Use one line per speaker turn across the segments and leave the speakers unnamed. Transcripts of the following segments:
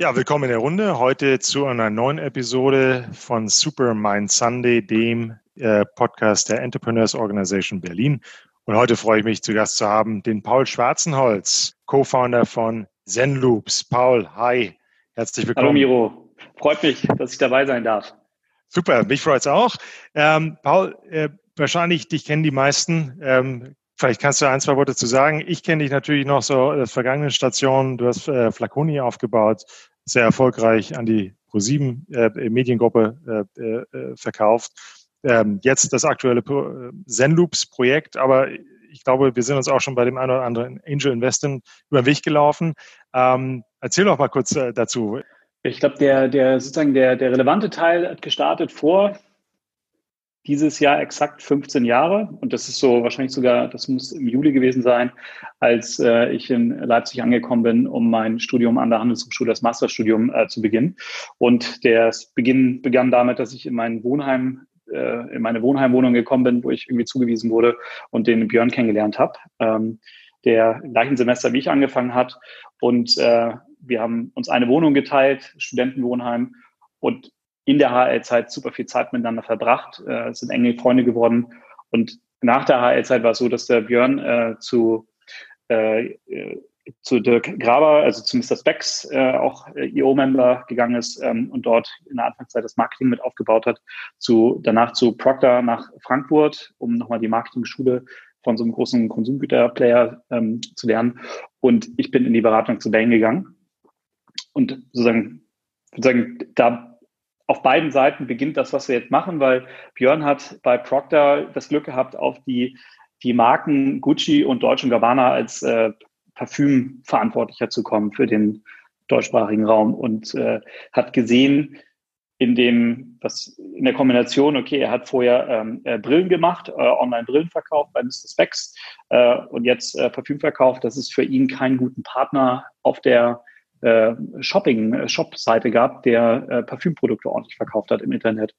Ja, willkommen in der Runde. Heute zu einer neuen Episode von Super Mind Sunday, dem äh, Podcast der Entrepreneurs Organization Berlin. Und heute freue ich mich, zu Gast zu haben, den Paul Schwarzenholz, Co-Founder von Zenloops. Paul, hi, herzlich willkommen.
Hallo Miro, freut mich, dass ich dabei sein darf.
Super, mich freut es auch. Ähm, Paul, äh, wahrscheinlich, dich kennen die meisten. Ähm, Vielleicht kannst du ein, zwei Worte zu sagen. Ich kenne dich natürlich noch so aus vergangenen Stationen. Du hast äh, Flaconi aufgebaut, sehr erfolgreich an die ProSieben äh, Mediengruppe äh, äh, verkauft. Ähm, jetzt das aktuelle äh, Zenloops-Projekt, aber ich glaube, wir sind uns auch schon bei dem einen oder anderen Angel Investment über den Weg gelaufen. Ähm, erzähl doch mal kurz äh, dazu.
Ich glaube, der, der sozusagen der, der relevante Teil hat gestartet vor dieses Jahr exakt 15 Jahre. Und das ist so wahrscheinlich sogar, das muss im Juli gewesen sein, als äh, ich in Leipzig angekommen bin, um mein Studium an der Handelshochschule, das Masterstudium äh, zu beginnen. Und der Beginn begann damit, dass ich in mein Wohnheim äh, in meine Wohnheimwohnung gekommen bin, wo ich irgendwie zugewiesen wurde und den Björn kennengelernt habe, ähm, der im gleichen Semester wie ich angefangen hat. Und äh, wir haben uns eine Wohnung geteilt, Studentenwohnheim. Und in der HL-Zeit super viel Zeit miteinander verbracht, äh, sind enge Freunde geworden. Und nach der HL-Zeit war es so, dass der Björn äh, zu, äh, äh zu Dirk Graber, also zu Mr. Specs, äh, auch äh, EO-Member gegangen ist ähm, und dort in der Anfangszeit das Marketing mit aufgebaut hat, zu, danach zu Procter nach Frankfurt, um nochmal die Marketing-Schule von so einem großen Konsumgüterplayer ähm, zu lernen. Und ich bin in die Beratung zu Bain gegangen. Und sozusagen, sozusagen da auf beiden Seiten beginnt das, was wir jetzt machen, weil Björn hat bei Procter das Glück gehabt, auf die, die Marken Gucci und Deutsche Gabbana als äh, Parfümverantwortlicher zu kommen für den deutschsprachigen Raum und äh, hat gesehen, in dem, was in der Kombination, okay, er hat vorher ähm, äh, Brillen gemacht, äh, Online-Brillen verkauft bei Mr. Specs äh, und jetzt äh, Parfüm verkauft. Das ist für ihn keinen guten Partner auf der äh, Shopping-Shop-Seite äh, gab, der äh, Parfümprodukte ordentlich verkauft hat im Internet.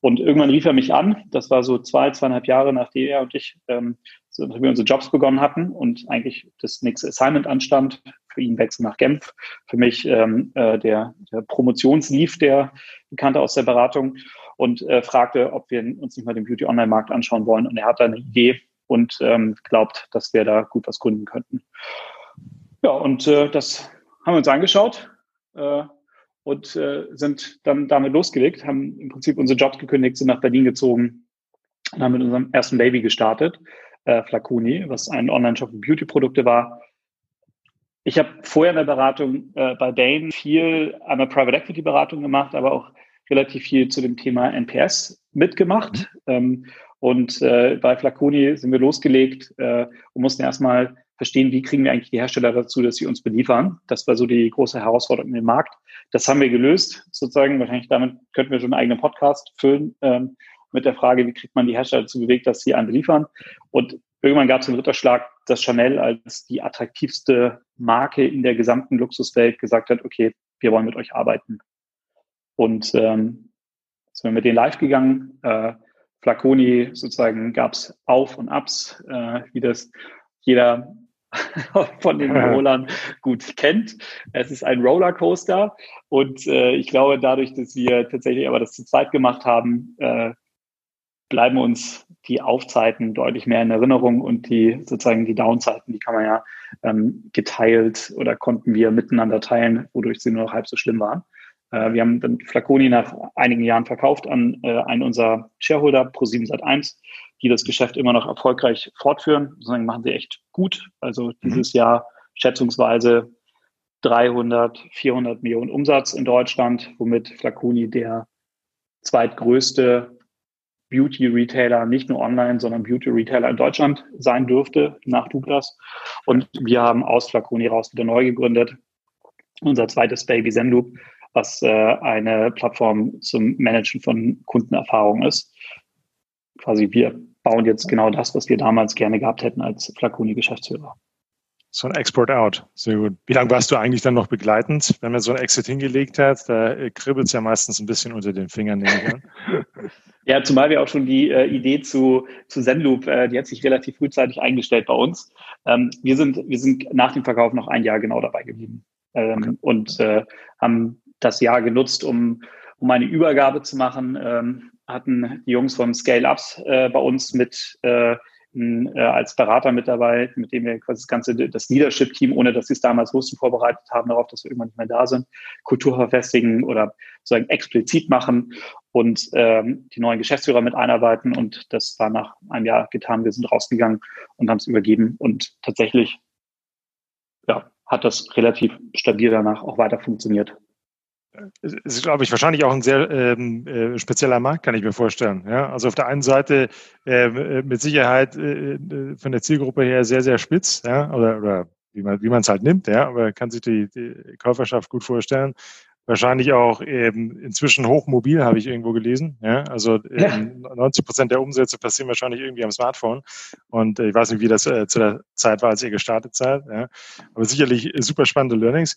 Und irgendwann rief er mich an, das war so zwei, zweieinhalb Jahre, nachdem er und ich ähm, so, wir unsere Jobs begonnen hatten und eigentlich das nächste Assignment anstand. Für ihn Wechsel nach Genf, für mich ähm, äh, der, der Promotionslief, der Bekannte aus der Beratung und äh, fragte, ob wir uns nicht mal den Beauty-Online-Markt anschauen wollen. Und er hat da eine Idee und ähm, glaubt, dass wir da gut was gründen könnten. Ja, und äh, das haben wir uns angeschaut äh, und äh, sind dann damit losgelegt, haben im Prinzip unsere Jobs gekündigt, sind nach Berlin gezogen und haben mit unserem ersten Baby gestartet, äh, Flaconi, was ein Online-Shop für Beauty-Produkte war. Ich habe vorher in der Beratung äh, bei Bain viel einmal Private Equity Beratung gemacht, aber auch relativ viel zu dem Thema NPS mitgemacht. Mhm. Ähm, und äh, bei Flaconi sind wir losgelegt äh, und mussten erstmal verstehen, wie kriegen wir eigentlich die Hersteller dazu, dass sie uns beliefern. Das war so die große Herausforderung im Markt. Das haben wir gelöst, sozusagen. Wahrscheinlich damit könnten wir schon einen eigenen Podcast füllen ähm, mit der Frage, wie kriegt man die Hersteller dazu bewegt, dass sie einen beliefern. Und irgendwann gab es den Ritterschlag, dass Chanel als die attraktivste Marke in der gesamten Luxuswelt gesagt hat, okay, wir wollen mit euch arbeiten. Und ähm, sind wir mit denen live gegangen. Äh, Flaconi sozusagen gab es Auf und Abs, äh, wie das jeder von den Rollern gut kennt. Es ist ein Rollercoaster und äh, ich glaube, dadurch, dass wir tatsächlich aber das zu zweit gemacht haben, äh, bleiben uns die Aufzeiten deutlich mehr in Erinnerung und die sozusagen die Downzeiten, die kann man ja ähm, geteilt oder konnten wir miteinander teilen, wodurch sie nur noch halb so schlimm waren. Äh, wir haben dann Flaconi nach einigen Jahren verkauft an äh, einen unserer Shareholder, Pro7 Sat1 die das Geschäft immer noch erfolgreich fortführen. Sozusagen machen sie echt gut. Also mhm. dieses mhm. Jahr schätzungsweise 300, 400 Millionen Umsatz in Deutschland, womit Flaconi der zweitgrößte Beauty-Retailer, nicht nur online, sondern Beauty-Retailer in Deutschland sein dürfte, nach Douglas. Und wir haben aus Flaconi raus wieder neu gegründet. Unser zweites Baby Zenloop, was äh, eine Plattform zum Managen von Kundenerfahrung ist. Quasi wir bauen jetzt genau das, was wir damals gerne gehabt hätten als Flaconi-Geschäftsführer.
So ein Export-out, sehr gut. Wie lange warst du eigentlich dann noch begleitend? Wenn man so ein Exit hingelegt hat, da äh, kribbelt es ja meistens ein bisschen unter den Fingern.
ja, zumal wir auch schon die äh, Idee zu, zu Zenloop, äh, die hat sich relativ frühzeitig eingestellt bei uns. Ähm, wir, sind, wir sind nach dem Verkauf noch ein Jahr genau dabei geblieben. Ähm, okay. Und äh, haben das Jahr genutzt, um, um eine Übergabe zu machen. Ähm, hatten die Jungs vom Scale Ups äh, bei uns mit äh, äh, als Berater mit dabei, mit dem wir quasi das ganze, das Leadership-Team, ohne dass sie es damals wussten, vorbereitet haben darauf, dass wir irgendwann nicht mehr da sind, Kultur verfestigen oder sozusagen explizit machen und ähm, die neuen Geschäftsführer mit einarbeiten. Und das war nach einem Jahr getan. Wir sind rausgegangen und haben es übergeben. Und tatsächlich ja, hat das relativ stabil danach auch weiter funktioniert.
Es ist, glaube ich, wahrscheinlich auch ein sehr ähm, äh, spezieller Markt, kann ich mir vorstellen. Ja? Also auf der einen Seite ähm, äh, mit Sicherheit äh, äh, von der Zielgruppe her sehr, sehr spitz, ja, oder, oder wie man wie man es halt nimmt, ja, aber kann sich die, die Käuferschaft gut vorstellen. Wahrscheinlich auch ähm, inzwischen hochmobil, habe ich irgendwo gelesen. Ja? Also ähm, ja. 90 Prozent der Umsätze passieren wahrscheinlich irgendwie am Smartphone. Und äh, ich weiß nicht, wie das äh, zu der Zeit war, als ihr gestartet seid. Ja? Aber sicherlich super spannende Learnings.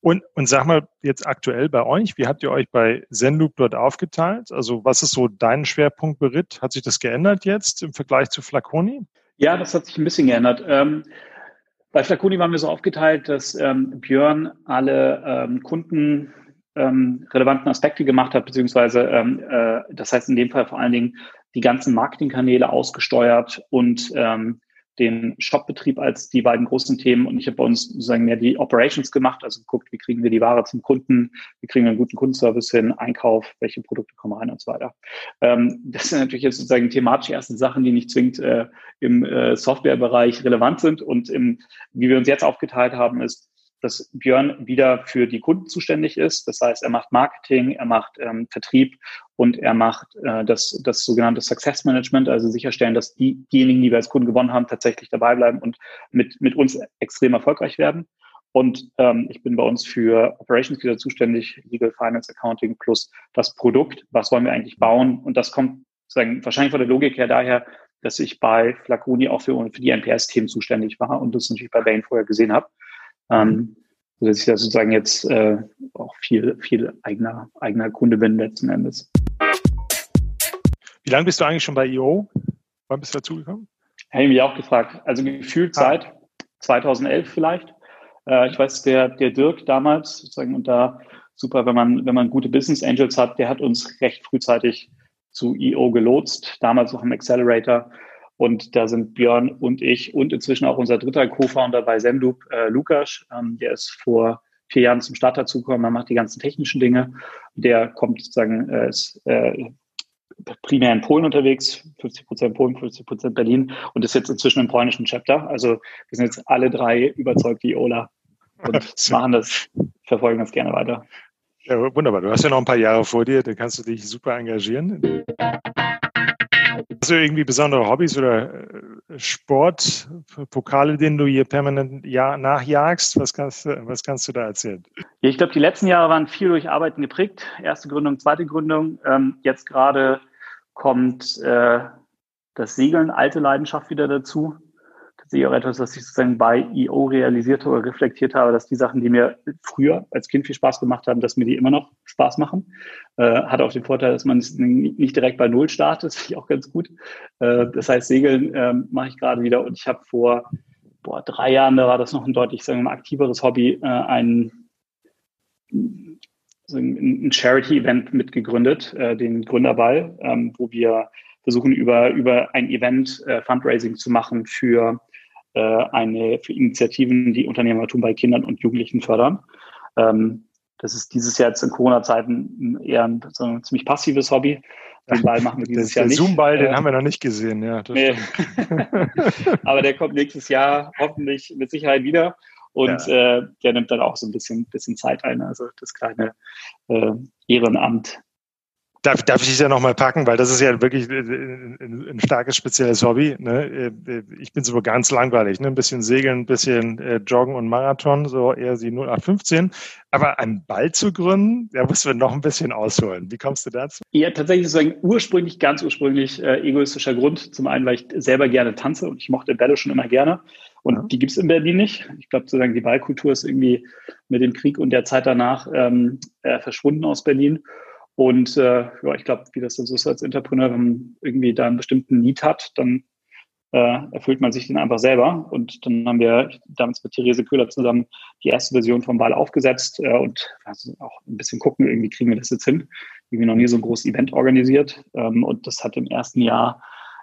Und, und sag mal jetzt aktuell bei euch, wie habt ihr euch bei Zenloop dort aufgeteilt? Also was ist so dein Schwerpunkt Beritt? Hat sich das geändert jetzt im Vergleich zu Flaconi?
Ja, das hat sich ein bisschen geändert. Ähm, bei Flaconi waren wir so aufgeteilt, dass ähm, Björn alle ähm, Kunden ähm, relevanten Aspekte gemacht hat, beziehungsweise ähm, äh, das heißt in dem Fall vor allen Dingen die ganzen Marketingkanäle ausgesteuert und ähm, den Shopbetrieb als die beiden großen Themen und ich habe bei uns sozusagen mehr die Operations gemacht, also geguckt, wie kriegen wir die Ware zum Kunden, wie kriegen wir einen guten Kundenservice hin, Einkauf, welche Produkte kommen rein und so weiter. Ähm, das sind natürlich jetzt sozusagen thematisch erste Sachen, die nicht zwingend äh, im äh, Softwarebereich relevant sind und im, wie wir uns jetzt aufgeteilt haben, ist, dass Björn wieder für die Kunden zuständig ist. Das heißt, er macht Marketing, er macht ähm, Vertrieb und er macht äh, das, das sogenannte Success Management, also sicherstellen, dass die, diejenigen, die wir als Kunden gewonnen haben, tatsächlich dabei bleiben und mit, mit uns extrem erfolgreich werden. Und ähm, ich bin bei uns für Operations wieder zuständig, Legal Finance Accounting plus das Produkt. Was wollen wir eigentlich bauen? Und das kommt sozusagen wahrscheinlich von der Logik her daher, dass ich bei Flaconi auch für, für die NPS-Themen zuständig war und das natürlich bei Bain vorher gesehen habe. Ähm, dass ich da sozusagen jetzt äh, auch viel, viel eigener, eigener Kunde bin letzten Endes.
Wie lange bist du eigentlich schon bei IO? Wann bist du dazugekommen?
Hätte ich mich auch gefragt. Also gefühlt ah. seit 2011 vielleicht. Äh, ich weiß, der, der Dirk damals, sozusagen, und da super, wenn man, wenn man gute Business Angels hat, der hat uns recht frühzeitig zu IO gelotst, damals noch im Accelerator. Und da sind Björn und ich und inzwischen auch unser dritter Co-Founder bei Zenloop, äh, Lukas, ähm, der ist vor vier Jahren zum Start dazugekommen, er macht die ganzen technischen Dinge. Der kommt sozusagen, äh, ist äh, primär in Polen unterwegs, 50 Prozent Polen, 50 Prozent Berlin und ist jetzt inzwischen im polnischen Chapter. Also wir sind jetzt alle drei überzeugt wie Ola und machen das, verfolgen das gerne weiter.
Ja, wunderbar. Du hast ja noch ein paar Jahre vor dir, da kannst du dich super engagieren. Hast du irgendwie besondere Hobbys oder äh, Sportpokale, denen du hier permanent nachjagst? Was kannst, was kannst du da erzählen?
Ich glaube, die letzten Jahre waren viel durch Arbeiten geprägt. Erste Gründung, zweite Gründung. Ähm, jetzt gerade kommt äh, das Segeln, alte Leidenschaft wieder dazu tatsächlich auch etwas, was ich sozusagen bei IO realisiert oder reflektiert habe, dass die Sachen, die mir früher als Kind viel Spaß gemacht haben, dass mir die immer noch Spaß machen. Äh, hat auch den Vorteil, dass man nicht direkt bei Null startet, finde ich auch ganz gut. Äh, das heißt, Segeln äh, mache ich gerade wieder und ich habe vor boah, drei Jahren, da war das noch ein deutlich sagen wir mal, aktiveres Hobby, äh, ein ein Charity-Event mitgegründet, äh, den Gründerball, ähm, wo wir versuchen, über, über ein Event äh, Fundraising zu machen für äh, eine für Initiativen, die Unternehmertum bei Kindern und Jugendlichen fördern. Ähm, das ist dieses Jahr jetzt in Corona-Zeiten eher ein, so ein ziemlich passives Hobby.
Den Ball machen wir dieses der, Jahr nicht. Zoom-Ball, den äh, haben wir noch nicht gesehen, ja.
Nee. Aber der kommt nächstes Jahr hoffentlich mit Sicherheit wieder. Und ja. äh, der nimmt dann auch so ein bisschen, bisschen Zeit ein. Also das kleine äh, Ehrenamt
Darf, darf ich dich ja nochmal packen, weil das ist ja wirklich ein, ein starkes, spezielles Hobby. Ne? Ich bin so ganz langweilig. Ne? Ein bisschen Segeln, ein bisschen äh, Joggen und Marathon, so eher die 0815. Aber einen Ball zu gründen, da müssen wir noch ein bisschen ausholen. Wie kommst du dazu?
Ja, tatsächlich so ein ursprünglich, ganz ursprünglich äh, egoistischer Grund. Zum einen, weil ich selber gerne tanze und ich mochte Bälle schon immer gerne. Und ja. die gibt es in Berlin nicht. Ich glaube, sozusagen die Ballkultur ist irgendwie mit dem Krieg und der Zeit danach ähm, äh, verschwunden aus Berlin. Und äh, ja, ich glaube, wie das dann so ist als Entrepreneur, wenn man irgendwie da einen bestimmten Need hat, dann äh, erfüllt man sich den einfach selber. Und dann haben wir damals mit Therese Köhler zusammen die erste Version vom Ball aufgesetzt äh, und also auch ein bisschen gucken, irgendwie kriegen wir das jetzt hin. Irgendwie noch nie so ein großes Event organisiert. Ähm, und das hat im ersten Jahr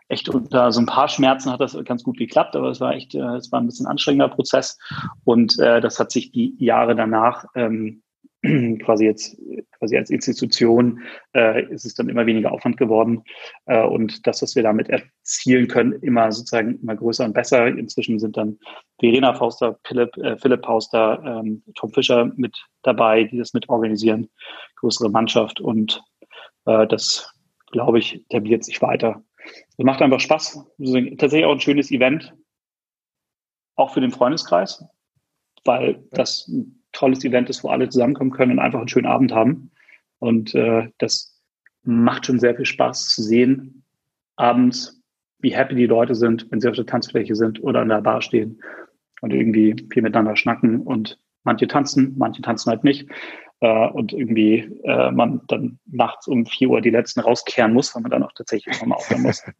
echt unter so ein paar Schmerzen hat das ganz gut geklappt, aber es war echt, äh, es war ein bisschen anstrengender Prozess und äh, das hat sich die Jahre danach ähm, quasi jetzt quasi als Institution äh, ist es dann immer weniger Aufwand geworden äh, und das, was wir damit erzielen können, immer sozusagen immer größer und besser. Inzwischen sind dann Verena Fauster, Philipp, äh, Philipp Fauster, ähm, Tom Fischer mit dabei, die das mit organisieren, größere Mannschaft und äh, das, glaube ich, etabliert sich weiter. Es macht einfach Spaß. Tatsächlich auch ein schönes Event, auch für den Freundeskreis, weil das ein tolles Event ist, wo alle zusammenkommen können und einfach einen schönen Abend haben. Und äh, das macht schon sehr viel Spaß zu sehen, abends, wie happy die Leute sind, wenn sie auf der Tanzfläche sind oder an der Bar stehen und irgendwie viel miteinander schnacken. Und manche tanzen, manche tanzen halt nicht. Äh, und irgendwie äh, man dann nachts um vier Uhr die letzten rauskehren muss, weil man dann auch tatsächlich nochmal aufhören muss.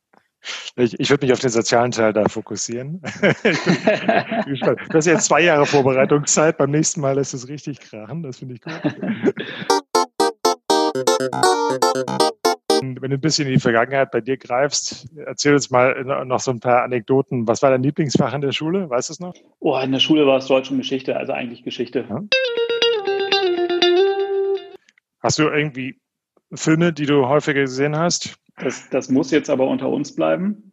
Ich, ich würde mich auf den sozialen Teil da fokussieren. du hast jetzt zwei Jahre Vorbereitungszeit. Beim nächsten Mal lässt es richtig krachen. Das finde ich gut. Wenn du ein bisschen in die Vergangenheit bei dir greifst, erzähl uns mal noch so ein paar Anekdoten. Was war dein Lieblingsfach in der Schule? Weißt du es noch?
Oh, in der Schule war es Deutsch und Geschichte, also eigentlich Geschichte. Ja.
Hast du irgendwie Filme, die du häufiger gesehen hast?
Das, das muss jetzt aber unter uns bleiben.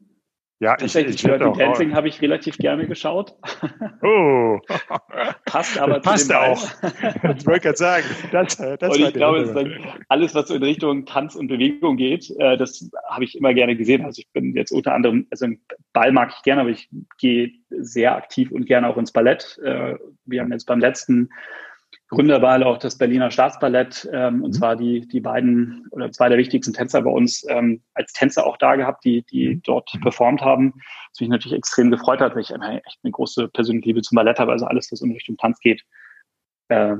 Ja, Tatsächlich, ich, ich
Dirty Dancing habe ich relativ gerne geschaut.
Oh.
Passt aber
Passt zu auch. ich wollte gerade sagen,
das, das Und ich glaube, alles, was so in Richtung Tanz und Bewegung geht, äh, das habe ich immer gerne gesehen. Also ich bin jetzt unter anderem, also Ball mag ich gerne, aber ich gehe sehr aktiv und gerne auch ins Ballett. Äh, wir haben jetzt beim letzten Gründerwahl auch das Berliner Staatsballett ähm, und mhm. zwar die, die beiden oder zwei der wichtigsten Tänzer bei uns ähm, als Tänzer auch da gehabt, die, die mhm. dort performt haben. Was mich natürlich extrem gefreut hat, weil ich echt eine große persönliche Liebe zum Ballett habe, also alles, was in Richtung Tanz geht. Äh,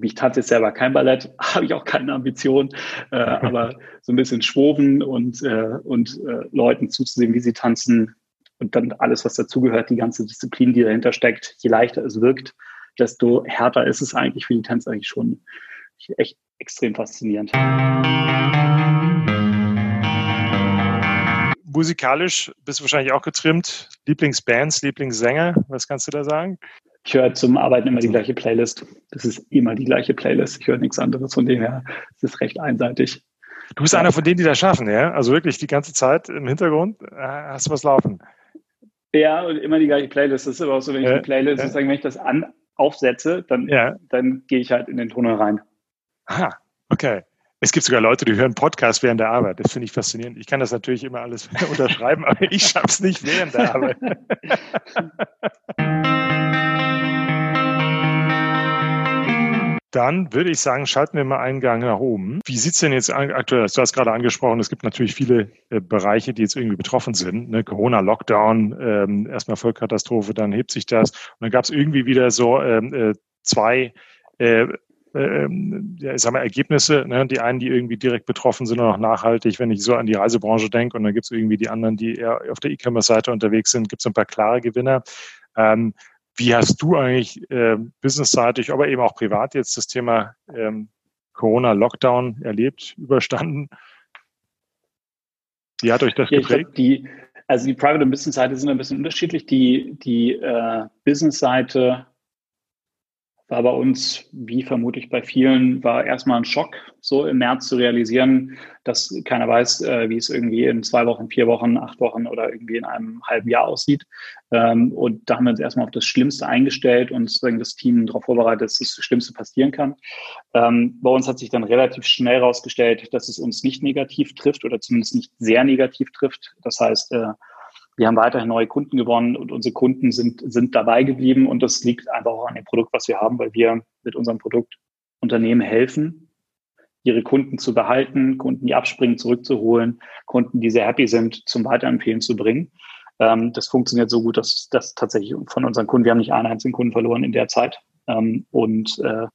ich tanze jetzt selber kein Ballett, habe ich auch keine Ambition, äh, aber so ein bisschen schwoben und, äh, und äh, Leuten zuzusehen, wie sie tanzen und dann alles, was dazugehört, die ganze Disziplin, die dahinter steckt, je leichter es wirkt, desto härter ist es eigentlich für die Tänzer eigentlich schon echt extrem faszinierend.
Musikalisch bist du wahrscheinlich auch getrimmt. Lieblingsbands, Lieblingssänger, was kannst du da sagen?
Ich höre zum Arbeiten immer die gleiche Playlist. Das ist immer die gleiche Playlist. Ich höre nichts anderes. Von dem her es ist recht einseitig.
Du bist ja. einer von denen, die das schaffen, ja? Also wirklich die ganze Zeit im Hintergrund äh, hast du was laufen.
Ja, und immer die gleiche Playlist. Das ist aber auch so, wenn ich äh, die Playlist, äh, sozusagen, wenn ich das an, aufsetze, dann, ja. dann gehe ich halt in den Tunnel rein.
Aha, okay. Es gibt sogar Leute, die hören Podcast während der Arbeit. Das finde ich faszinierend. Ich kann das natürlich immer alles unterschreiben, aber ich schaffe es nicht während der Arbeit. Dann würde ich sagen, schalten wir mal einen Gang nach oben. Wie sieht's denn jetzt aktuell aus? Du hast gerade angesprochen, es gibt natürlich viele äh, Bereiche, die jetzt irgendwie betroffen sind. Ne? Corona, Lockdown, ähm, erstmal Vollkatastrophe, dann hebt sich das. Und dann gab es irgendwie wieder so ähm, äh, zwei äh, äh, ja, ich sag mal, Ergebnisse, ne? die einen, die irgendwie direkt betroffen sind und auch nachhaltig, wenn ich so an die Reisebranche denke, und dann gibt es irgendwie die anderen, die eher auf der E-Commerce-Seite unterwegs sind, gibt es ein paar klare Gewinner. Ähm, wie hast du eigentlich äh, businessseitig, aber eben auch privat jetzt das Thema ähm, Corona-Lockdown erlebt, überstanden? Wie hat euch das ja, geprägt?
Glaub, die, also die Private- und Business-Seite sind ein bisschen unterschiedlich. Die, die äh, Business-Seite war bei uns, wie vermutlich bei vielen, war erstmal ein Schock, so im März zu realisieren, dass keiner weiß, äh, wie es irgendwie in zwei Wochen, vier Wochen, acht Wochen oder irgendwie in einem halben Jahr aussieht. Ähm, und da haben wir uns erstmal auf das Schlimmste eingestellt und sozusagen das Team darauf vorbereitet, dass das Schlimmste passieren kann. Ähm, bei uns hat sich dann relativ schnell herausgestellt, dass es uns nicht negativ trifft oder zumindest nicht sehr negativ trifft. Das heißt, äh, wir haben weiterhin neue Kunden gewonnen und unsere Kunden sind, sind dabei geblieben. Und das liegt einfach auch an dem Produkt, was wir haben, weil wir mit unserem Produkt Unternehmen helfen, ihre Kunden zu behalten, Kunden, die abspringen, zurückzuholen, Kunden, die sehr happy sind, zum Weiterempfehlen zu bringen. Ähm, das funktioniert so gut, dass das tatsächlich von unseren Kunden, wir haben nicht einen einzigen Kunden verloren in der Zeit ähm, und äh,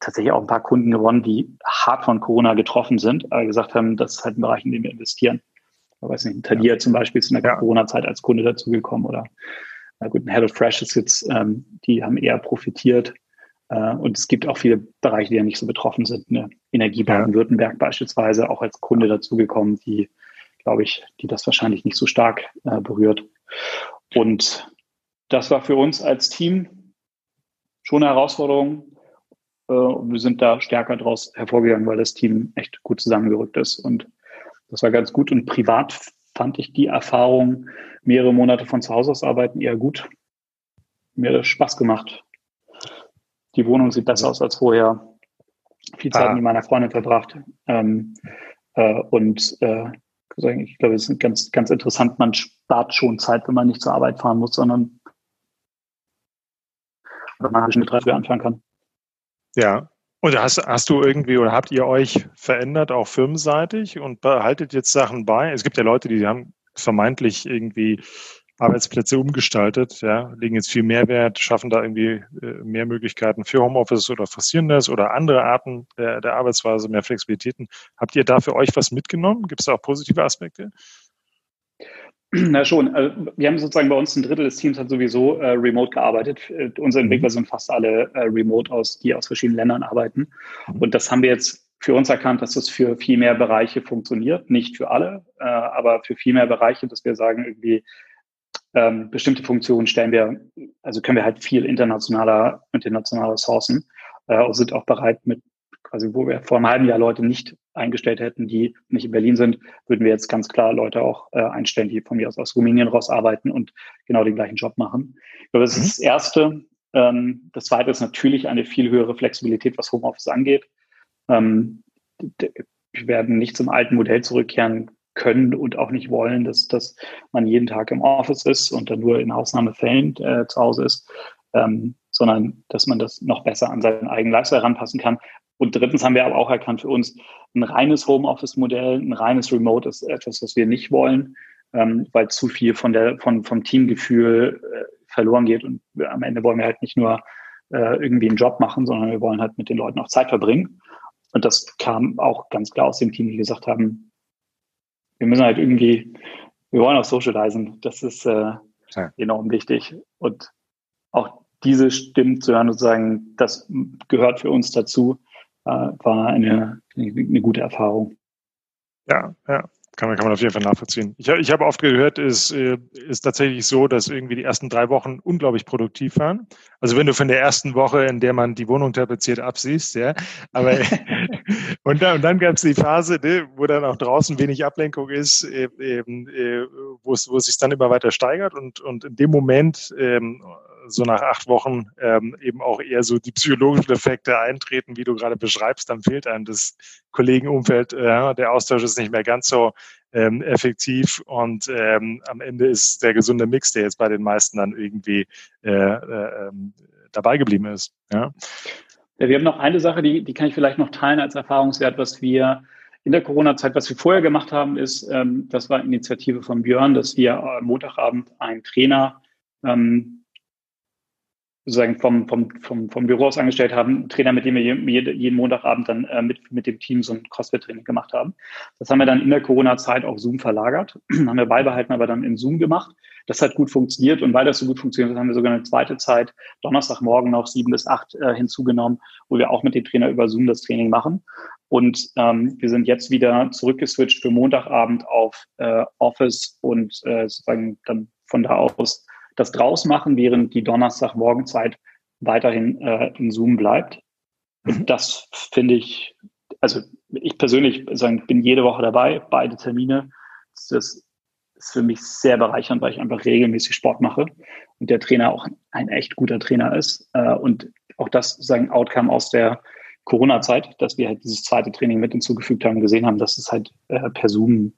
tatsächlich auch ein paar Kunden gewonnen, die hart von Corona getroffen sind, aber gesagt haben, das ist halt ein Bereich, in dem wir investieren. Ich weiß nicht, Tadir ja. zum Beispiel ist in der ja. Corona-Zeit als Kunde dazugekommen oder na gut, ein HelloFresh ist jetzt, ähm, die haben eher profitiert. Äh, und es gibt auch viele Bereiche, die ja nicht so betroffen sind. Ne? Energie Baden-Württemberg beispielsweise auch als Kunde dazugekommen, die, glaube ich, die das wahrscheinlich nicht so stark äh, berührt. Und das war für uns als Team schon eine Herausforderung. Äh, und wir sind da stärker daraus hervorgegangen, weil das Team echt gut zusammengerückt ist. Und das war ganz gut. Und privat fand ich die Erfahrung, mehrere Monate von zu Hause aus arbeiten, eher gut. Mir hat das Spaß gemacht. Die Wohnung sieht besser aus als vorher. Viel Zeit ah. mit meiner Freundin verbracht. Ähm, äh, und äh, ich glaube, es ist ganz, ganz interessant. Man spart schon Zeit, wenn man nicht zur Arbeit fahren muss, sondern wenn man mit drei früh anfangen kann.
Ja. Und hast, hast du irgendwie oder habt ihr euch verändert, auch firmenseitig und behaltet jetzt Sachen bei? Es gibt ja Leute, die haben vermeintlich irgendwie Arbeitsplätze umgestaltet, ja, legen jetzt viel Mehrwert, schaffen da irgendwie äh, mehr Möglichkeiten für Homeoffice oder forcieren das oder andere Arten der, der Arbeitsweise, mehr Flexibilitäten. Habt ihr da für euch was mitgenommen? Gibt es da auch positive Aspekte?
Na schon. Also wir haben sozusagen bei uns ein Drittel des Teams hat sowieso äh, remote gearbeitet. Äh, unsere mhm. Entwickler sind fast alle äh, remote aus, die aus verschiedenen Ländern arbeiten. Mhm. Und das haben wir jetzt für uns erkannt, dass das für viel mehr Bereiche funktioniert. Nicht für alle, äh, aber für viel mehr Bereiche, dass wir sagen, irgendwie ähm, bestimmte Funktionen stellen wir, also können wir halt viel internationaler, internationaler sourcen äh, und sind auch bereit mit quasi, wo wir vor einem halben Jahr Leute nicht eingestellt hätten, die nicht in Berlin sind, würden wir jetzt ganz klar Leute auch äh, einstellen, die von mir aus aus Rumänien raus arbeiten und genau den gleichen Job machen. Ich glaube, das mhm. ist das Erste. Ähm, das Zweite ist natürlich eine viel höhere Flexibilität, was Homeoffice angeht. Ähm, wir werden nicht zum alten Modell zurückkehren können und auch nicht wollen, dass, dass man jeden Tag im Office ist und dann nur in Ausnahmefällen äh, zu Hause ist, ähm, sondern dass man das noch besser an seinen eigenen Lifestyle heranpassen kann. Und drittens haben wir aber auch erkannt für uns, ein reines Homeoffice-Modell, ein reines Remote ist etwas, was wir nicht wollen, ähm, weil zu viel von der, von, vom Teamgefühl äh, verloren geht. Und am Ende wollen wir halt nicht nur äh, irgendwie einen Job machen, sondern wir wollen halt mit den Leuten auch Zeit verbringen. Und das kam auch ganz klar aus dem Team, die gesagt haben, wir müssen halt irgendwie, wir wollen auch socialisen. Das ist äh, ja. enorm wichtig. Und auch diese Stimmen zu hören und zu sagen, das gehört für uns dazu, äh, war eine, eine gute Erfahrung.
Ja, ja. Kann man, kann man auf jeden Fall nachvollziehen. Ich, ich habe oft gehört, es ist, ist tatsächlich so, dass irgendwie die ersten drei Wochen unglaublich produktiv waren. Also wenn du von der ersten Woche, in der man die Wohnung tapeziert, absiehst, ja. Aber und dann, und dann gab es die Phase, ne, wo dann auch draußen wenig Ablenkung ist, äh, wo es, wo es sich dann immer weiter steigert und, und in dem Moment ähm, so nach acht Wochen ähm, eben auch eher so die psychologischen Effekte eintreten, wie du gerade beschreibst, dann fehlt einem das Kollegenumfeld, äh, der Austausch ist nicht mehr ganz so ähm, effektiv und ähm, am Ende ist der gesunde Mix, der jetzt bei den meisten dann irgendwie äh, äh, ähm, dabei geblieben ist. Ja.
ja. wir haben noch eine Sache, die, die kann ich vielleicht noch teilen als Erfahrungswert, was wir in der Corona-Zeit, was wir vorher gemacht haben, ist, ähm, das war Initiative von Björn, dass wir am Montagabend einen Trainer ähm, sozusagen vom, vom, vom, vom Büro aus angestellt haben, Trainer, mit dem wir jede, jeden Montagabend dann äh, mit, mit dem Team so ein CrossFit-Training gemacht haben. Das haben wir dann in der Corona-Zeit auf Zoom verlagert, haben wir beibehalten, aber dann in Zoom gemacht. Das hat gut funktioniert und weil das so gut funktioniert hat, haben wir sogar eine zweite Zeit, Donnerstagmorgen noch sieben bis acht äh, hinzugenommen, wo wir auch mit dem Trainer über Zoom das Training machen. Und ähm, wir sind jetzt wieder zurückgeswitcht für Montagabend auf äh, Office und äh, sozusagen dann von da aus das draus machen, während die Donnerstagmorgenzeit weiterhin äh, in Zoom bleibt. Und mhm. das finde ich, also ich persönlich sagen, bin jede Woche dabei, beide Termine. Das ist für mich sehr bereichernd, weil ich einfach regelmäßig Sport mache und der Trainer auch ein echt guter Trainer ist. Äh, und auch das sozusagen Outcome aus der Corona-Zeit, dass wir halt dieses zweite Training mit hinzugefügt haben, gesehen haben, dass es halt äh, per Zoom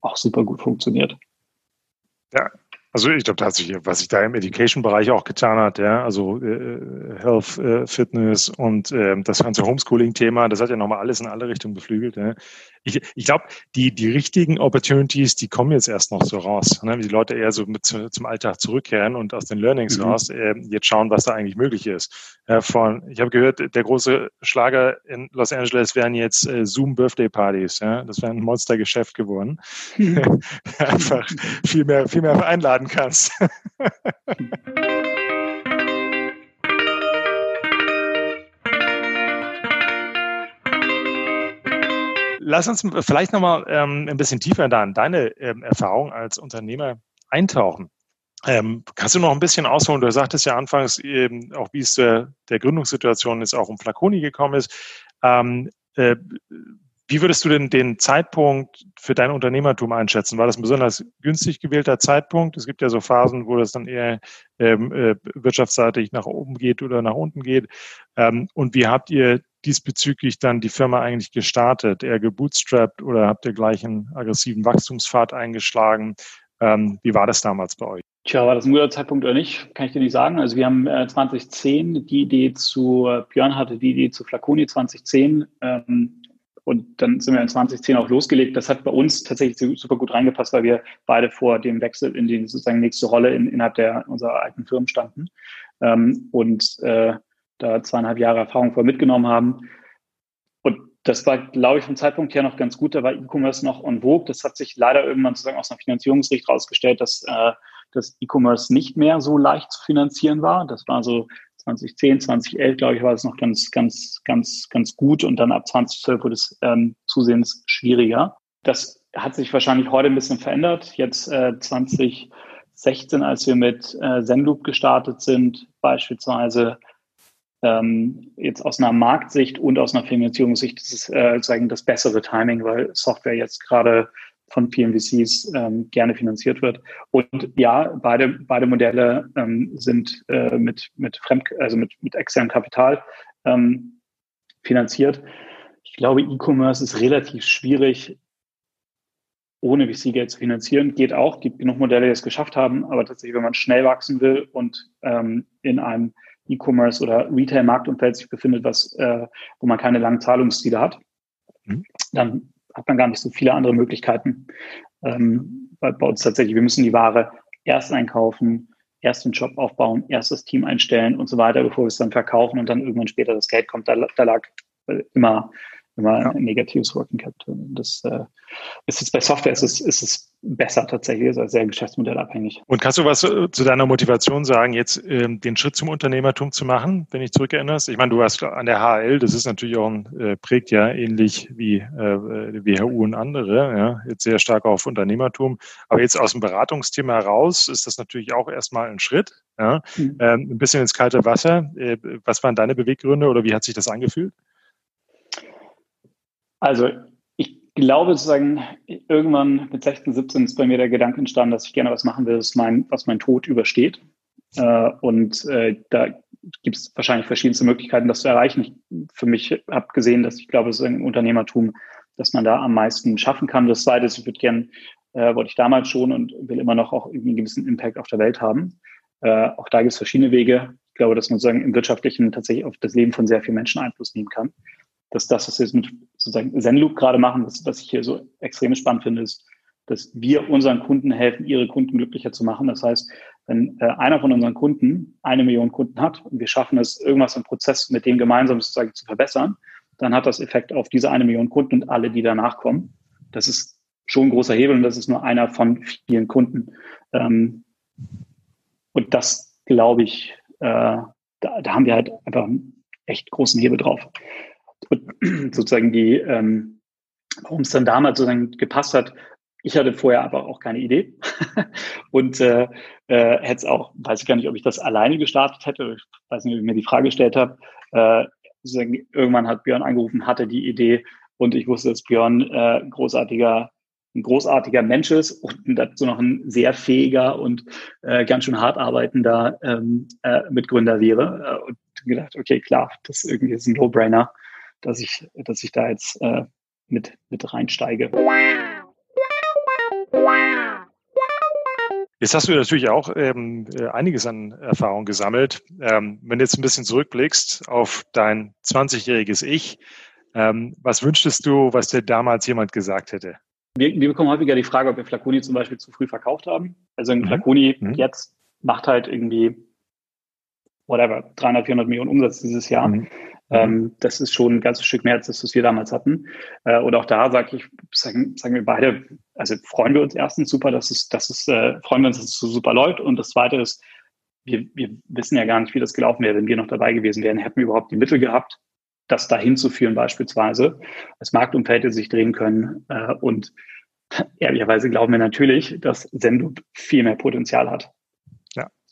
auch super gut funktioniert.
Ja, also ich glaube, da hat sich, was sich da im Education-Bereich auch getan hat, ja, also äh, Health, äh, Fitness und äh, das ganze Homeschooling-Thema, das hat ja nochmal alles in alle Richtungen beflügelt. Ja. Ich, ich glaube, die, die richtigen Opportunities, die kommen jetzt erst noch so raus. Ne? Wie die Leute eher so mit zu, zum Alltag zurückkehren und aus den Learnings mhm. raus äh, jetzt schauen, was da eigentlich möglich ist. Äh, von, ich habe gehört, der große Schlager in Los Angeles wären jetzt äh, Zoom Birthday Partys. Ja? Das wäre ein Monstergeschäft geworden. Mhm. Einfach viel mehr, viel mehr einladen kannst. lass uns vielleicht nochmal ähm, ein bisschen tiefer da in deine ähm, Erfahrung als Unternehmer eintauchen. Ähm, kannst du noch ein bisschen ausholen? Du sagtest ja anfangs eben auch, wie es der, der Gründungssituation jetzt auch um Flaconi gekommen ist. Ähm, äh, wie würdest du denn den Zeitpunkt für dein Unternehmertum einschätzen? War das ein besonders günstig gewählter Zeitpunkt? Es gibt ja so Phasen, wo das dann eher ähm, äh, wirtschaftsseitig nach oben geht oder nach unten geht. Ähm, und wie habt ihr diesbezüglich dann die Firma eigentlich gestartet? Eher gebootstrapped oder habt ihr gleich einen aggressiven Wachstumspfad eingeschlagen? Ähm, wie war das damals bei euch?
Tja, war das ein guter Zeitpunkt oder nicht, kann ich dir nicht sagen. Also wir haben äh, 2010 die Idee zu, äh, Björn hatte die Idee zu Flaconi 2010 ähm, und dann sind wir in 2010 auch losgelegt. Das hat bei uns tatsächlich super gut reingepasst, weil wir beide vor dem Wechsel in die sozusagen nächste Rolle in, innerhalb der unserer alten Firmen standen. Ähm, und äh, da zweieinhalb Jahre Erfahrung vorher mitgenommen haben. Und das war, glaube ich, vom Zeitpunkt her noch ganz gut. Da war E-Commerce noch on vogue. Das hat sich leider irgendwann sozusagen aus einer Finanzierungssicht herausgestellt, dass äh, das E-Commerce nicht mehr so leicht zu finanzieren war. Das war so 2010, 2011, glaube ich, war es noch ganz, ganz, ganz, ganz gut. Und dann ab 2012 wurde es ähm, zusehends schwieriger. Das hat sich wahrscheinlich heute ein bisschen verändert. Jetzt äh, 2016, als wir mit äh, Zenloop gestartet sind, beispielsweise, ähm, jetzt aus einer Marktsicht und aus einer Finanzierungssicht ist es äh, sagen das bessere Timing, weil Software jetzt gerade von PMVCs ähm, gerne finanziert wird. Und ja, beide, beide Modelle ähm, sind äh, mit, mit Fremd, also mit, mit externem Kapital ähm, finanziert. Ich glaube, E-Commerce ist relativ schwierig, ohne VC-Geld zu finanzieren. Geht auch, gibt genug Modelle, die es geschafft haben, aber tatsächlich, wenn man schnell wachsen will und ähm, in einem E-Commerce oder Retail-Marktumfeld sich befindet, was, äh, wo man keine langen Zahlungsziele hat, mhm. dann hat man gar nicht so viele andere Möglichkeiten. Ähm, bei, bei uns tatsächlich, wir müssen die Ware erst einkaufen, erst den Shop aufbauen, erst das Team einstellen und so weiter, bevor wir es dann verkaufen und dann irgendwann später das Geld kommt. Da, da lag immer immer ja. ein negatives Working Capital. Das äh, ist jetzt bei Software ist es, ist es besser tatsächlich, ist also sehr geschäftsmodellabhängig.
Und kannst du was äh, zu deiner Motivation sagen, jetzt ähm, den Schritt zum Unternehmertum zu machen, wenn ich zurückerinnerst? Ich meine, du warst an der HL, das ist natürlich auch ein, äh, prägt ja ähnlich wie äh, WHU und andere, ja, jetzt sehr stark auf Unternehmertum. Aber jetzt aus dem Beratungsthema heraus ist das natürlich auch erstmal ein Schritt. Ja? Mhm. Ähm, ein bisschen ins kalte Wasser. Äh, was waren deine Beweggründe oder wie hat sich das angefühlt?
Also ich glaube sozusagen, irgendwann mit 16, 17 ist bei mir der Gedanke entstanden, dass ich gerne was machen will, was mein, was mein Tod übersteht. Äh, und äh, da gibt es wahrscheinlich verschiedenste Möglichkeiten, das zu erreichen. Ich für mich habe gesehen, dass ich glaube, es ist ein Unternehmertum, dass man da am meisten schaffen kann. Das Zweite ist, ich würde gerne, äh, wollte ich damals schon und will immer noch auch irgendwie einen gewissen Impact auf der Welt haben. Äh, auch da gibt es verschiedene Wege. Ich glaube, dass man sozusagen im Wirtschaftlichen tatsächlich auf das Leben von sehr vielen Menschen Einfluss nehmen kann dass das, was wir jetzt mit sozusagen Zenloop gerade machen, was, was ich hier so extrem spannend finde, ist, dass wir unseren Kunden helfen, ihre Kunden glücklicher zu machen. Das heißt, wenn äh, einer von unseren Kunden eine Million Kunden hat und wir schaffen es, irgendwas im Prozess mit dem gemeinsam sozusagen zu verbessern, dann hat das Effekt auf diese eine Million Kunden und alle, die danach kommen. Das ist schon ein großer Hebel und das ist nur einer von vielen Kunden. Ähm, und das glaube ich, äh, da, da haben wir halt einfach einen echt großen Hebel drauf. Und sozusagen die, ähm, warum es dann damals sozusagen gepasst hat, ich hatte vorher aber auch keine Idee und äh, äh, hätte es auch, weiß ich gar nicht, ob ich das alleine gestartet hätte. Ich weiß nicht, ob ich mir die Frage gestellt habe. Äh, sozusagen, irgendwann hat Björn angerufen, hatte die Idee und ich wusste, dass Björn äh, großartiger, ein großartiger Mensch ist und dazu noch ein sehr fähiger und äh, ganz schön hart arbeitender ähm, äh, Mitgründer wäre. Äh, und gedacht, okay, klar, das irgendwie ist ein No-Brainer dass ich, dass ich da jetzt äh, mit, mit reinsteige.
Jetzt hast du natürlich auch ähm, äh, einiges an Erfahrung gesammelt. Ähm, wenn du jetzt ein bisschen zurückblickst auf dein 20-jähriges Ich, Ähm, was wünschtest du, was dir damals jemand gesagt hätte?
Wir, wir bekommen häufiger die Frage, ob wir Flaconi zum Beispiel zu früh verkauft haben. Also ein mhm. Flaconi mhm. jetzt macht halt irgendwie, whatever, 300, 400 Millionen Umsatz dieses Jahr. Mhm. Ähm, das ist schon ein ganzes Stück mehr als das, was wir damals hatten. Äh, und auch da sage ich, sagen, sagen wir beide, also freuen wir uns erstens super, dass es, dass es, äh, freuen wir uns, dass es so super läuft. Und das zweite ist, wir, wir wissen ja gar nicht, wie das gelaufen wäre, wenn wir noch dabei gewesen wären. Hätten wir überhaupt die Mittel gehabt, das dahin zu führen beispielsweise. Das Marktumfeld hätte sich drehen können. Äh, und ehrlicherweise glauben wir natürlich, dass Sendub viel mehr Potenzial hat.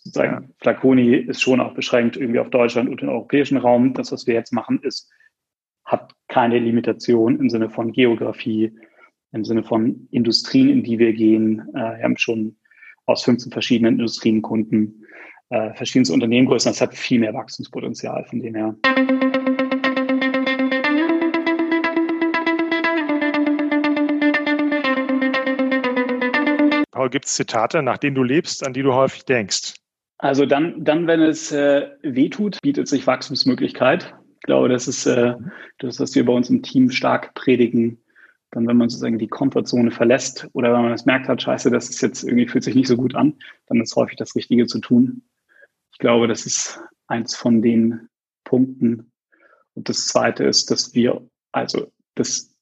Sozusagen. Flaconi ist schon auch beschränkt irgendwie auf Deutschland und den europäischen Raum. Das, was wir jetzt machen, ist, hat keine Limitation im Sinne von Geografie, im Sinne von Industrien, in die wir gehen. Äh, wir haben schon aus 15 verschiedenen Industrien Kunden, äh, verschiedenste Unternehmengrößen. Das hat viel mehr Wachstumspotenzial von dem her.
Paul, gibt es Zitate, nach denen du lebst, an die du häufig denkst?
Also dann, dann wenn es äh, wehtut, bietet sich Wachstumsmöglichkeit. Ich glaube, das ist äh, das, was wir bei uns im Team stark predigen. Dann, wenn man sozusagen die Komfortzone verlässt oder wenn man das merkt hat, scheiße, das ist jetzt irgendwie fühlt sich nicht so gut an, dann ist häufig das Richtige zu tun. Ich glaube, das ist eins von den Punkten. Und das zweite ist, dass wir, also, dass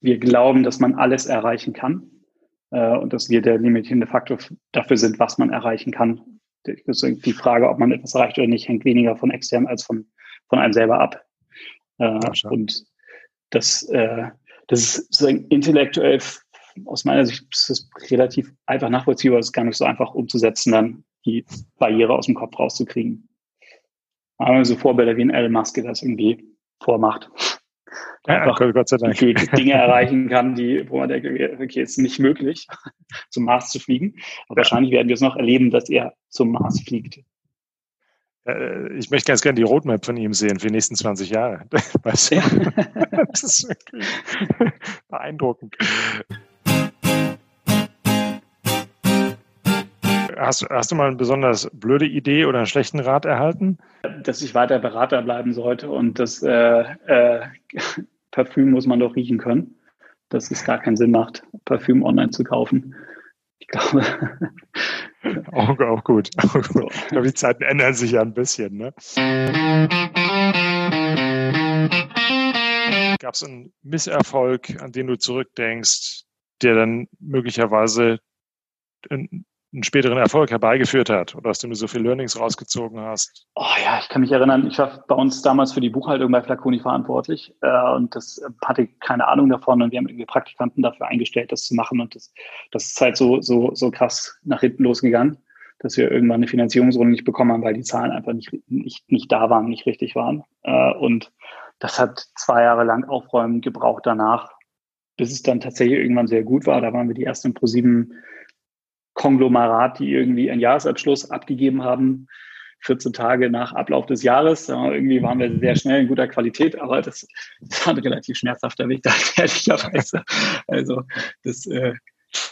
wir glauben, dass man alles erreichen kann äh, und dass wir der limitierende Faktor dafür sind, was man erreichen kann. Die Frage, ob man etwas erreicht oder nicht, hängt weniger von extern als von, von einem selber ab. Äh, und das, äh, das ist sozusagen intellektuell aus meiner Sicht ist das relativ einfach nachvollziehbar, es ist gar nicht so einfach umzusetzen, dann die Barriere aus dem Kopf rauszukriegen. Aber so Vorbilder wie ein Elon Musk, der das irgendwie vormacht einfach ja, Gott sei Dank. Dinge erreichen kann, die, wo man denkt, okay, ist nicht möglich, zum Mars zu fliegen. Aber ja. wahrscheinlich werden wir es noch erleben, dass er zum Mars fliegt.
Äh, ich möchte ganz gerne die Roadmap von ihm sehen für die nächsten 20 Jahre. Weißt du? ja. Das ist wirklich beeindruckend. Hast, hast, du mal eine besonders blöde Idee oder einen schlechten Rat erhalten?
Dass ich weiter Berater bleiben sollte und das äh, äh, Parfüm muss man doch riechen können. Dass es gar keinen Sinn macht, Parfüm online zu kaufen. Ich glaube.
auch, auch, gut. Auch gut. So. Ich glaube, die Zeiten ändern sich ja ein bisschen. Ne? Gab es einen Misserfolg, an den du zurückdenkst, der dann möglicherweise einen späteren Erfolg herbeigeführt hat oder dass du nur so viele Learnings rausgezogen hast?
Oh ja, ich kann mich erinnern, ich war bei uns damals für die Buchhaltung bei Flaconi verantwortlich äh, und das hatte keine Ahnung davon und wir haben irgendwie Praktikanten dafür eingestellt, das zu machen und das, das ist halt so, so, so krass nach hinten losgegangen, dass wir irgendwann eine Finanzierungsrunde nicht bekommen haben, weil die Zahlen einfach nicht, nicht, nicht da waren, nicht richtig waren äh, und das hat zwei Jahre lang Aufräumen gebraucht danach, bis es dann tatsächlich irgendwann sehr gut war. Da waren wir die ersten pro sieben Konglomerat, die irgendwie einen Jahresabschluss abgegeben haben, 14 Tage nach Ablauf des Jahres. Ja, irgendwie waren wir sehr schnell in guter Qualität, aber das, das war ein relativ schmerzhafter Weg, da ehrlicherweise. Also das, äh,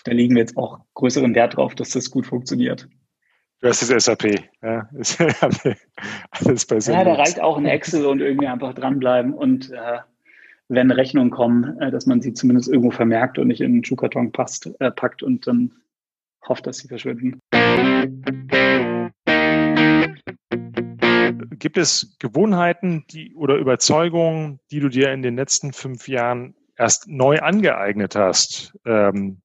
da legen wir jetzt auch größeren Wert drauf, dass das gut funktioniert.
Du hast das SAP. Ja,
alles bei ja da reicht auch ein Excel und irgendwie einfach dranbleiben und äh, wenn Rechnungen kommen, äh, dass man sie zumindest irgendwo vermerkt und nicht in einen Schuhkarton passt, äh, packt und dann hoffe, dass sie verschwinden.
Gibt es Gewohnheiten die, oder Überzeugungen, die du dir in den letzten fünf Jahren erst neu angeeignet hast, ähm,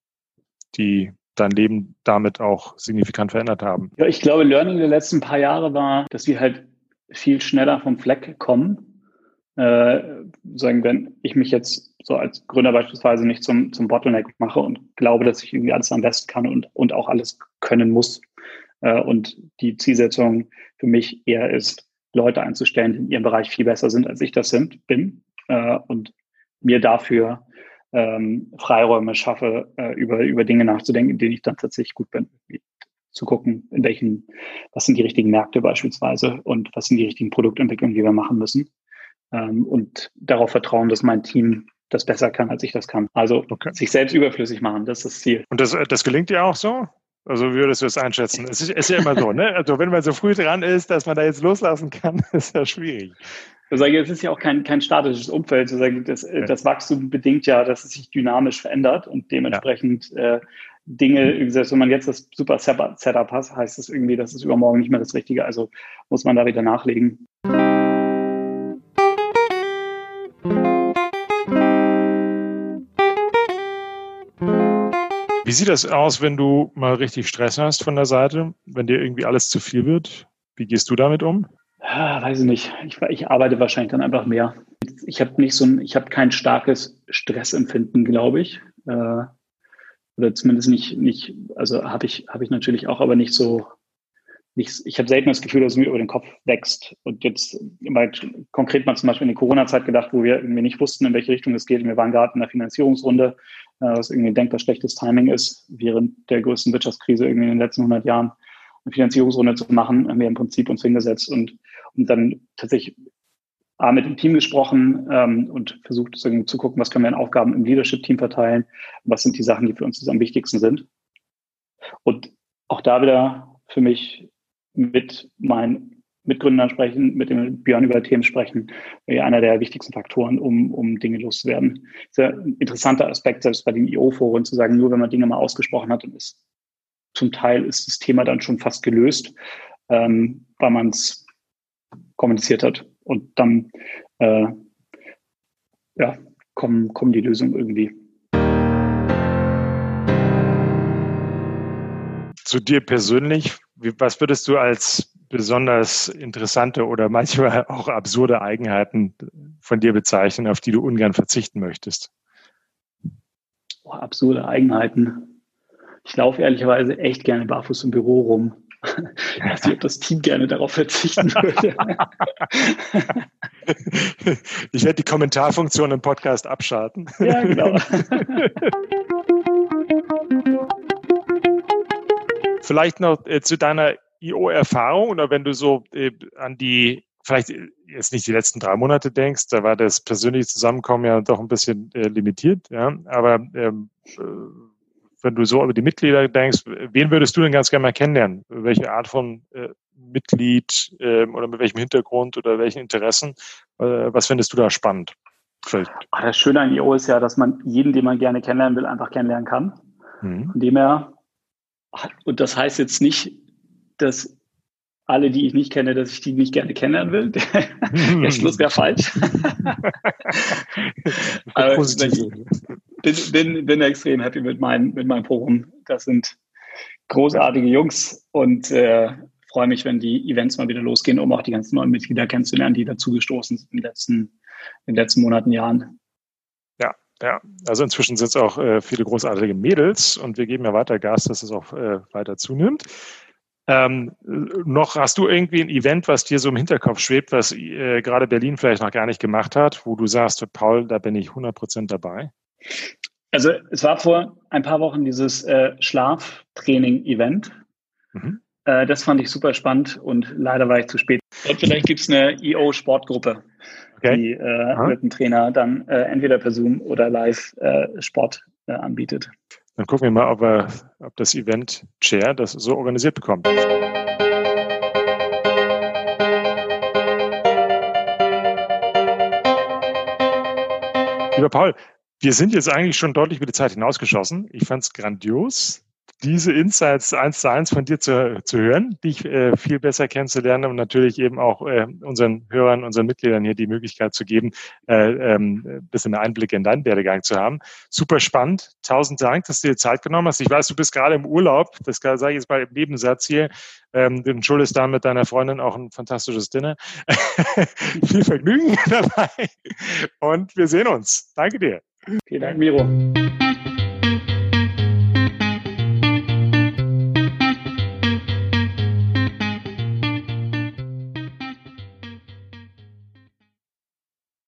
die dein Leben damit auch signifikant verändert haben?
Ja, ich glaube, Learning der letzten paar Jahre war, dass wir halt viel schneller vom Fleck kommen äh, sagen, wenn ich mich jetzt so als Gründer beispielsweise nicht zum, zum Bottleneck mache und glaube, dass ich irgendwie alles am besten kann und, und auch alles können muss. Äh, und die Zielsetzung für mich eher ist, Leute einzustellen, die in ihrem Bereich viel besser sind, als ich das sind, bin. Äh, und mir dafür ähm, Freiräume schaffe, äh, über, über Dinge nachzudenken, in denen ich dann tatsächlich gut bin. Zu gucken, in welchen, was sind die richtigen Märkte beispielsweise und was sind die richtigen Produktentwicklungen, die wir machen müssen ähm, und darauf vertrauen, dass mein Team das besser kann, als ich das kann. Also okay. sich selbst überflüssig machen, das ist das Ziel.
Und das, das gelingt dir auch so? Also wie würdest du es einschätzen? Es ist, ist, ja immer so, ne? Also wenn man so früh dran ist, dass man da jetzt loslassen kann, ist ja schwierig.
Ich sage, es ist ja auch kein, kein statisches Umfeld. Ich sage, das, das Wachstum bedingt ja, dass es sich dynamisch verändert und dementsprechend ja. äh, Dinge, selbst wenn man jetzt das super Setup hat, heißt das irgendwie, das ist übermorgen nicht mehr das Richtige. Also muss man da wieder nachlegen.
Wie sieht das aus, wenn du mal richtig Stress hast von der Seite, wenn dir irgendwie alles zu viel wird? Wie gehst du damit um?
Ja, weiß ich nicht. Ich, ich arbeite wahrscheinlich dann einfach mehr. Ich habe nicht so ein, ich habe kein starkes Stressempfinden, glaube ich. Äh, oder zumindest nicht, nicht, also habe ich, habe ich natürlich auch, aber nicht so, nicht, ich habe selten das Gefühl, dass es mir über den Kopf wächst. Und jetzt mal konkret mal zum Beispiel in die Corona-Zeit gedacht, wo wir irgendwie nicht wussten, in welche Richtung es geht. Wir waren gerade in der Finanzierungsrunde, äh, was irgendwie denkbar schlechtes Timing ist, während der größten Wirtschaftskrise irgendwie in den letzten 100 Jahren eine Finanzierungsrunde zu machen, haben wir im Prinzip uns hingesetzt und, und dann tatsächlich A, mit dem Team gesprochen ähm, und versucht zu gucken, was können wir an Aufgaben im Leadership-Team verteilen, was sind die Sachen, die für uns am wichtigsten sind. Und auch da wieder für mich mit meinen Mitgründern sprechen, mit dem Björn über Themen sprechen, einer der wichtigsten Faktoren, um, um Dinge loszuwerden. Sehr interessanter Aspekt, selbst bei den IO-Foren zu sagen, nur wenn man Dinge mal ausgesprochen hat, dann ist zum Teil ist das Thema dann schon fast gelöst, ähm, weil man es kommuniziert hat. Und dann äh, ja, kommen, kommen die Lösungen irgendwie.
Zu dir persönlich, was würdest du als besonders interessante oder manchmal auch absurde Eigenheiten von dir bezeichnen, auf die du ungern verzichten möchtest?
Oh, absurde Eigenheiten. Ich laufe ehrlicherweise echt gerne barfuß im Büro rum. Ich weiß nicht, ob das Team gerne darauf verzichten würde.
Ich werde die Kommentarfunktion im Podcast abschalten.
Ja, genau.
Vielleicht noch äh, zu deiner IO-Erfahrung oder wenn du so äh, an die, vielleicht jetzt nicht die letzten drei Monate denkst, da war das persönliche Zusammenkommen ja doch ein bisschen äh, limitiert, ja, aber ähm, äh, wenn du so über die Mitglieder denkst, wen würdest du denn ganz gerne mal kennenlernen? Welche Art von äh, Mitglied äh, oder mit welchem Hintergrund oder welchen Interessen? Äh, was findest du da spannend?
Ach, das Schöne an IO ist ja, dass man jeden, den man gerne kennenlernen will, einfach kennenlernen kann. Mhm. Von dem her, und das heißt jetzt nicht, dass alle, die ich nicht kenne, dass ich die nicht gerne kennenlernen will. Der, der Schluss wäre falsch. Aber ich bin, bin, bin extrem happy mit, mein, mit meinem Forum. Das sind großartige Jungs und äh, freue mich, wenn die Events mal wieder losgehen, um auch die ganzen neuen Mitglieder kennenzulernen, die dazugestoßen sind in den letzten, in den letzten Monaten, Jahren.
Ja. Also inzwischen sind es auch äh, viele großartige Mädels und wir geben ja weiter Gas, dass es auch äh, weiter zunimmt. Ähm, noch hast du irgendwie ein Event, was dir so im Hinterkopf schwebt, was äh, gerade Berlin vielleicht noch gar nicht gemacht hat, wo du sagst, Paul, da bin ich 100 Prozent dabei?
Also es war vor ein paar Wochen dieses äh, Schlaftraining-Event. Mhm. Äh, das fand ich super spannend und leider war ich zu spät. Und vielleicht gibt es eine EO-Sportgruppe, okay. die äh, mit dem Trainer dann äh, entweder per Zoom oder live äh, Sport äh, anbietet.
Dann gucken wir mal, ob, wir, ob das Event Chair das so organisiert bekommt. Lieber Paul, wir sind jetzt eigentlich schon deutlich über die Zeit hinausgeschossen. Ich fand es grandios diese Insights eins zu eins von dir zu, zu hören, dich äh, viel besser kennenzulernen und natürlich eben auch äh, unseren Hörern, unseren Mitgliedern hier die Möglichkeit zu geben, äh, ähm, ein bisschen Einblick in deinen Werdegang zu haben. Super spannend. Tausend Dank, dass du dir Zeit genommen hast. Ich weiß, du bist gerade im Urlaub. Das sage ich jetzt mal im Nebensatz hier. Ähm, du schuldest da mit deiner Freundin auch ein fantastisches Dinner. viel Vergnügen dabei und wir sehen uns. Danke dir.
Vielen Dank, Miro.